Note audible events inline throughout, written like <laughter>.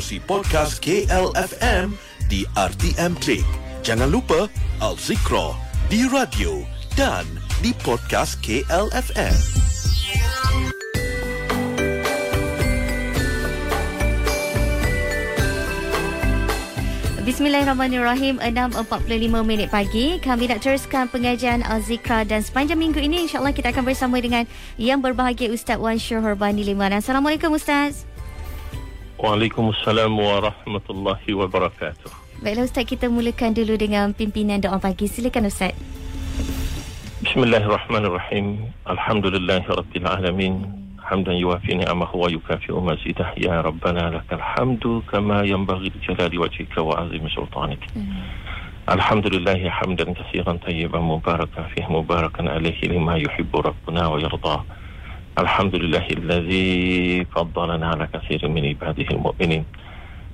menerusi podcast KLFM di RTM Klik. Jangan lupa Al-Zikra di radio dan di podcast KLFM. Bismillahirrahmanirrahim 6.45 minit pagi Kami nak teruskan pengajian Al-Zikra Dan sepanjang minggu ini InsyaAllah kita akan bersama dengan Yang berbahagia Ustaz Wan Syur Horbani Liman Assalamualaikum Ustaz Waalaikumsalam warahmatullahi wabarakatuh. Baiklah Ustaz, kita mulakan dulu dengan pimpinan doa pagi. Silakan Ustaz. Bismillahirrahmanirrahim. Alhamdulillahirabbil alamin. Hamdan yuwafi ni'amahu wa yukafi umazidah. Ya Rabbana lakal hamdu kama yanbaghi li jalali wajika wa azim sultanik. Hmm. hamdan kasiran tayyiban mubarakan fih mubarakan alihi lima yuhibu Rabbuna wa yardha. ويرضاه الحمد لله الذي فضلنا على كثير من عباده المؤمنين.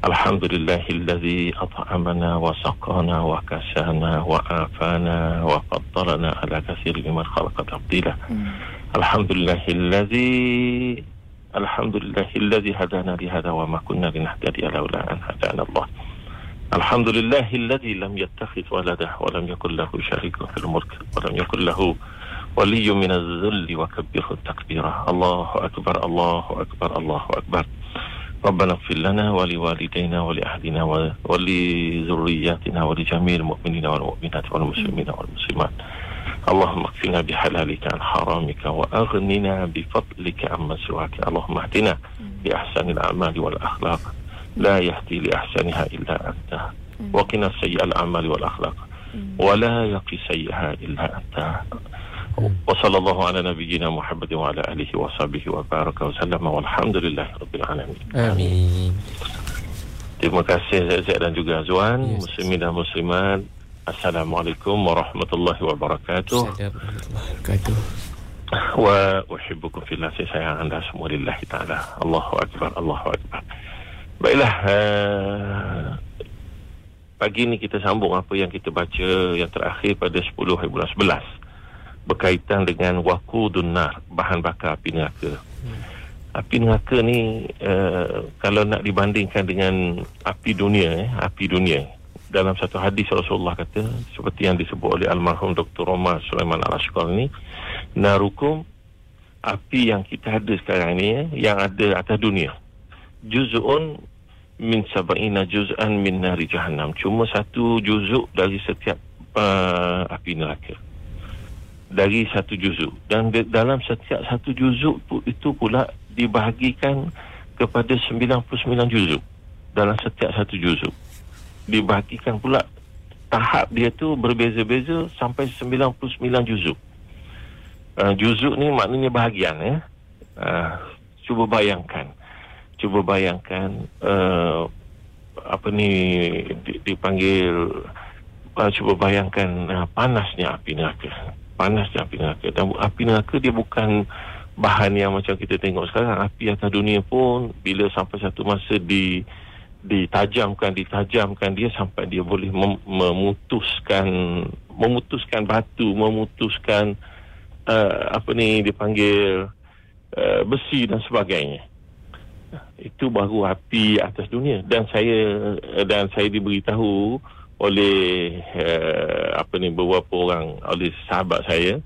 الحمد لله الذي أطعمنا وسقانا وكسانا وآفانا وفضلنا على كثير ممن خلق تفضيلا. الحمد لله الذي الحمد لله الذي هدانا لهذا وما كنا لنهتدي لولا أن هدانا الله. الحمد لله الذي لم يتخذ ولده ولم يكن له شريك في الملك ولم يكن له ولي من الذل وكبره تكبيرا الله أكبر الله أكبر الله أكبر. ربنا اغفر لنا ولوالدينا ولأهلنا ولذرياتنا ولجميع المؤمنين والمؤمنات والمسلمين والمسلمات. اللهم اكفنا بحلالك عن حرامك وأغننا بفضلك عما سواك اللهم اهدنا لاحسن الأعمال والأخلاق. لا يهدي لأحسنها إلا أنت. وقنا سيء الأعمال والأخلاق. ولا يقي سيئها إلا أنت. وصلى الله على نبينا محمد وعلى اله وصحبه وبارك وسلم والحمد لله رب العالمين Amin. Terima kasih Zaid dan juga Azwan, Yes. muslimin dan muslimat. Assalamualaikum warahmatullahi wabarakatuh. Assalamualaikum warahmatullahi wabarakatuh. Wa uhibbukum fillah saya sayang anda semua lillahi ta'ala. Allahu Akbar, Allahu Akbar. Baiklah, uh, pagi ni kita sambung apa yang kita baca yang terakhir pada 10 hari bulan 11 berkaitan dengan waqudun nar, bahan bakar api neraka. Api neraka ni uh, kalau nak dibandingkan dengan api dunia, eh, api dunia dalam satu hadis Rasulullah kata seperti yang disebut oleh almarhum Dr. Omar Sulaiman Al-Ashqar ni narukum api yang kita ada sekarang ni eh, yang ada atas dunia juz'un min sab'ina juz'an min nari jahannam cuma satu juzuk dari setiap uh, api neraka dari satu juzuk dan de- dalam setiap satu juzuk pu- itu pula dibahagikan kepada 99 juzuk dalam setiap satu juzuk dibahagikan pula tahap dia tu berbeza-beza sampai 99 juzuk. Uh, juzuk ni maknanya bahagian ya. Uh, cuba bayangkan. Cuba bayangkan uh, apa ni di- dipanggil uh, cuba bayangkan uh, panasnya api neraka. Panasnya api neraka. Dan api neraka dia bukan bahan yang macam kita tengok sekarang. Api atas dunia pun bila sampai satu masa di ditajamkan ditajamkan dia sampai dia boleh mem- memutuskan memutuskan batu memutuskan uh, apa ni dipanggil uh, besi dan sebagainya itu baru api atas dunia dan saya dan saya diberitahu oleh uh, apa ni beberapa orang oleh sahabat saya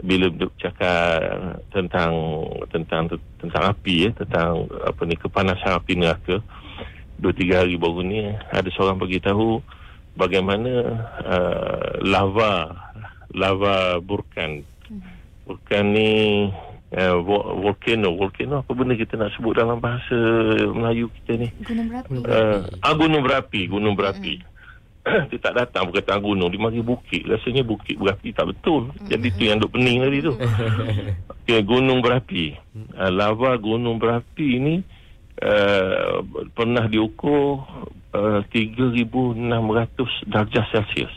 bila bercakap tentang tentang tentang api ya tentang apa ni kepanasan api neraka dua tiga hari baru ni ada seorang beritahu bagaimana uh, lava lava burkan. Burkan ni uh, vo- volcano. Volcano apa benda kita nak sebut dalam bahasa Melayu kita ni? Gunung berapi. Uh, ah, gunung berapi gunung berapi <coughs> dia tak datang berkata gunung dia mari bukit. Rasanya bukit berapi tak betul. Jadi tu yang duk pening tadi tu. <laughs> Okay, gunung berapi. Uh, lava gunung berapi ni uh, pernah diukur uh, 3600 darjah Celsius.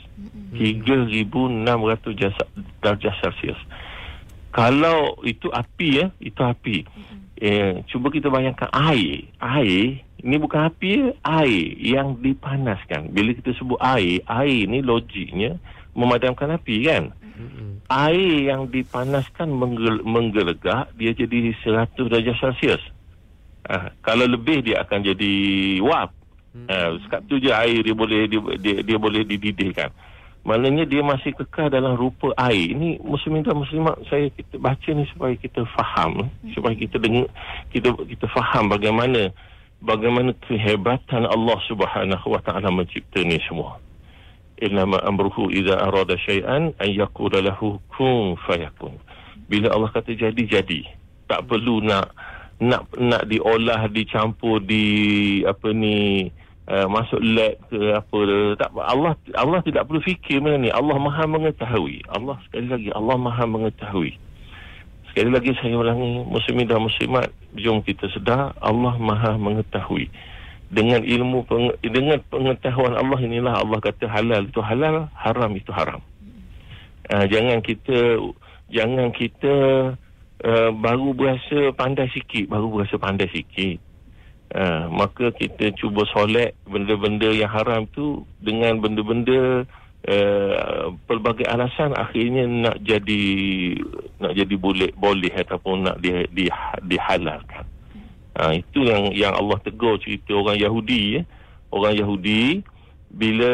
3600 jasa- darjah Celsius. Kalau itu api ya itu api. Eh, cuba kita bayangkan air. Air ini bukan api ya air yang dipanaskan bila kita sebut air air ni logiknya memadamkan api kan air yang dipanaskan menggel- menggelegak dia jadi 100 darjah Celsius Uh, kalau lebih dia akan jadi wap. Uh, sekat tu je air dia boleh dia, dia, dia boleh dididihkan. Maknanya dia masih kekal dalam rupa air. Ini muslimin dan muslimat saya kita baca ni supaya kita faham, supaya kita dengar kita kita faham bagaimana bagaimana kehebatan Allah Subhanahu wa taala mencipta ni semua. Innama amruhu idza arada syai'an an yaqula lahu kun fayakun. Bila Allah kata jadi jadi. Tak perlu nak nak nak diolah dicampur di apa ni uh, masuk lab ke apa tak Allah Allah tidak perlu fikir benda ni Allah Maha mengetahui Allah sekali lagi Allah Maha mengetahui sekali lagi saya ulangi muslimin dan muslimat jom kita sedar Allah Maha mengetahui. Dengan ilmu peng, dengan pengetahuan Allah inilah Allah kata halal itu halal haram itu haram. Uh, jangan kita jangan kita uh, baru berasa pandai sikit baru berasa pandai sikit. Uh, maka kita cuba solek benda-benda yang haram tu dengan benda-benda uh, pelbagai alasan akhirnya nak jadi nak jadi boleh boleh ataupun nak di, di, dihalalkan. Uh, itu yang yang Allah tegur cerita orang Yahudi ya. Orang Yahudi bila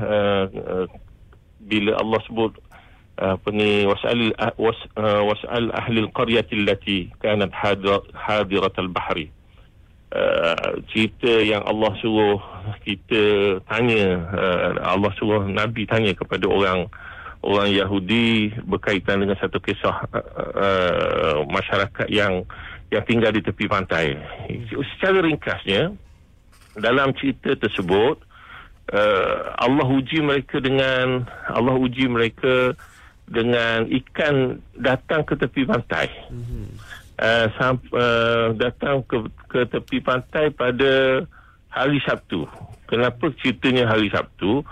uh, uh, bila Allah sebut uh, apa ni wasal was, uh, wasal ahli al-qaryati allati kanat hadirat al-bahri Uh, cerita yang Allah suruh kita tanya uh, Allah suruh Nabi tanya kepada orang orang Yahudi berkaitan dengan satu kisah uh, uh, masyarakat yang yang tinggal di tepi pantai. Secara ringkasnya dalam cerita tersebut uh, Allah uji mereka dengan Allah uji mereka dengan ikan datang ke tepi pantai. Mm-hmm uh, uh, datang ke, ke tepi pantai pada hari Sabtu. Kenapa ceritanya hari Sabtu?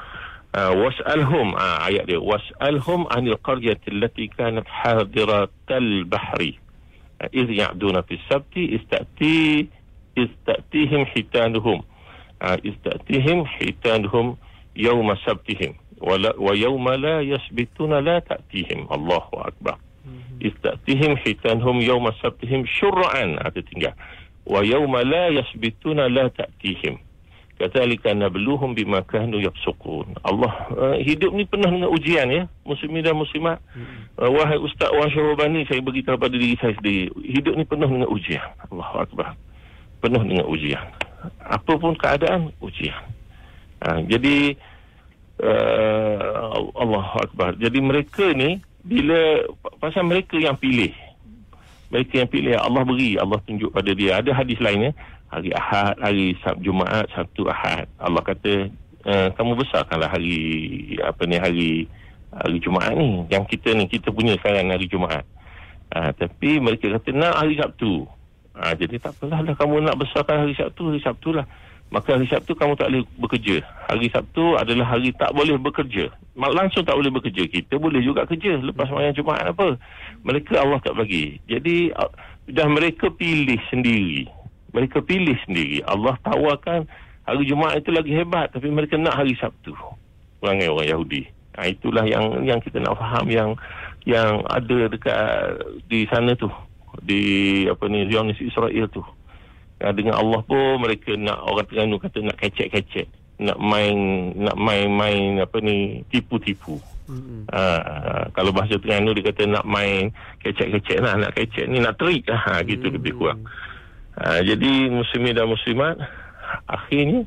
Uh, was'alhum uh, ayat dia. Was'alhum anil qaryati allati kanat hadiratal bahri. Uh, iz ya'duna fi sabti istati istatihim hitanuhum. Uh, istatihim hitanuhum yawma sabtihim. Wa, la, wa yawma la yasbituna la ta'tihim. Allahu akbar istatihim hitanhum yawma sabtihim syura'an ada tinggal. Wa yawma la yasbituna la ta'tihim. Kadzalika nabluhum bima kanu yafsukun. Allah uh, hidup ni penuh dengan ujian ya. Muslimin dan muslimat. Uh, wahai ustaz Wan Syarubani saya beritahu pada diri saya sendiri. Hidup ni penuh dengan ujian. Allahu akbar. Penuh dengan ujian. Apapun keadaan ujian. Uh, jadi uh, Allahu akbar. Jadi mereka ni bila pasal mereka yang pilih. Mereka yang pilih Allah beri Allah tunjuk pada dia. Ada hadis lainnya hari Ahad hari Sab Jumaat Sabtu Ahad. Allah kata uh, kamu besarkanlah hari apa ni hari hari Jumaat ni. Yang kita ni kita punya sekarang hari Jumaat. Uh, tapi mereka kata nak hari Sabtu. Uh, jadi tak apalah lah kamu nak besarkan hari Sabtu hari Sabtu lah maka hari Sabtu kamu tak boleh bekerja. Hari Sabtu adalah hari tak boleh bekerja. Langsung tak boleh bekerja. Kita boleh juga kerja lepas semayang Jumaat apa. Mereka Allah tak bagi. Jadi dah mereka pilih sendiri. Mereka pilih sendiri. Allah tawarkan hari Jumaat itu lagi hebat tapi mereka nak hari Sabtu. Orang orang Yahudi. Nah, itulah yang yang kita nak faham yang yang ada dekat di sana tu di apa ni Zionis Israel tu dengan Allah pun mereka nak orang Terengganu kata nak kecek-kecek nak main nak main-main apa ni tipu-tipu mm-hmm. uh, kalau bahasa Terengganu dia kata nak main kecek-kecek lah nak kecek ni nak terik lah ha, gitu mm-hmm. lebih kurang uh, jadi muslimin dan muslimat akhirnya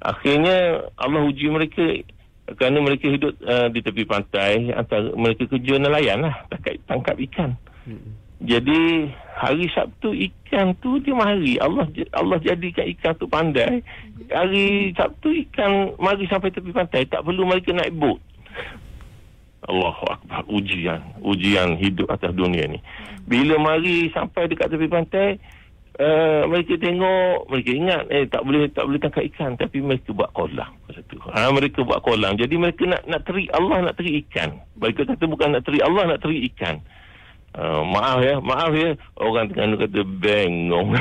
akhirnya Allah uji mereka kerana mereka hidup uh, di tepi pantai antara mereka kerja nelayan lah tangkap, tangkap ikan mm-hmm. Jadi hari Sabtu ikan tu dia mari. Allah Allah jadikan ikan tu pandai. Hari Sabtu ikan mari sampai tepi pantai. Tak perlu mereka naik bot. Allahu Akbar. Ujian. Ujian hidup atas dunia ni. Bila mari sampai dekat tepi pantai, uh, mereka tengok, mereka ingat, eh tak boleh tak boleh tangkap ikan. Tapi mereka buat kolam. Ha, mereka buat kolam. Jadi mereka nak nak terik Allah, nak terik ikan. Mereka kata bukan nak terik Allah, nak terik ikan. Uh, maaf ya, maaf ya. Orang tengah kata bengong.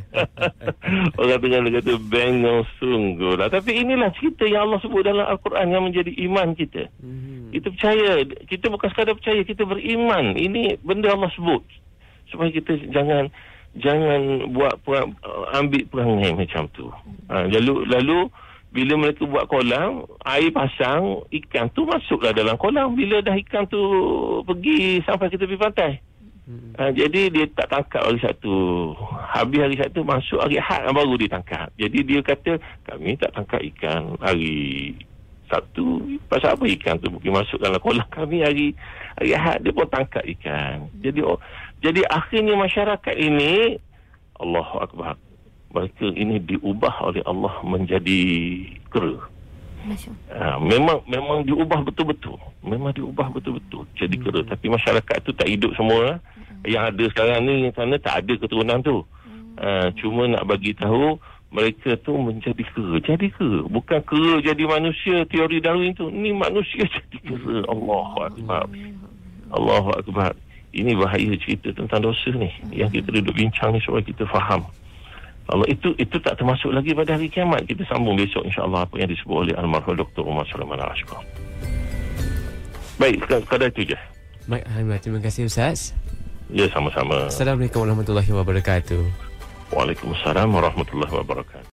<laughs> orang tengah kata bengong sungguh lah. Tapi inilah cerita yang Allah sebut dalam Al-Quran yang menjadi iman kita. Mm-hmm. Kita percaya. Kita bukan sekadar percaya, kita beriman. Ini benda Allah sebut. Supaya kita jangan jangan buat perang, ambil perangai macam tu. Ha, lalu lalu bila mereka buat kolam, air pasang, ikan tu masuklah dalam kolam. Bila dah ikan tu pergi sampai ke tepi pantai. Ha, jadi dia tak tangkap hari satu. Habis hari satu masuk hari Ahad baru dia tangkap. Jadi dia kata kami tak tangkap ikan hari Sabtu. Pasal apa ikan tu mungkin masuk dalam kolam kami hari hari Ahad dia pun tangkap ikan. Jadi oh, jadi akhirnya masyarakat ini Allahu akbar. Mereka ini diubah oleh Allah menjadi kera. Ha, memang memang diubah betul-betul. Memang diubah betul-betul. Jadi Hmm. kera. Tapi masyarakat tu tak hidup semua. Yang ada sekarang ni sana tak ada keturunan tu. Hmm. Ha, cuma nak bagi tahu mereka tu menjadi kera. Jadi kera. Bukan kera jadi manusia teori Darwin tu. Ni manusia <laughs> jadi kera. Allahu Akbar. Allahu Akbar. Ini bahaya cerita tentang dosa ni. Yang kita duduk bincang ni supaya kita faham. Allah itu itu tak termasuk lagi pada hari kiamat. Kita sambung besok insya-Allah apa yang disebut oleh almarhum Dr. Umar Sulaiman Ashkar. Baik, sekadar itu je. Baik, Alhamdulillah. Terima kasih Ustaz. Ya, sama-sama. Assalamualaikum warahmatullahi wabarakatuh. Waalaikumsalam warahmatullahi wabarakatuh.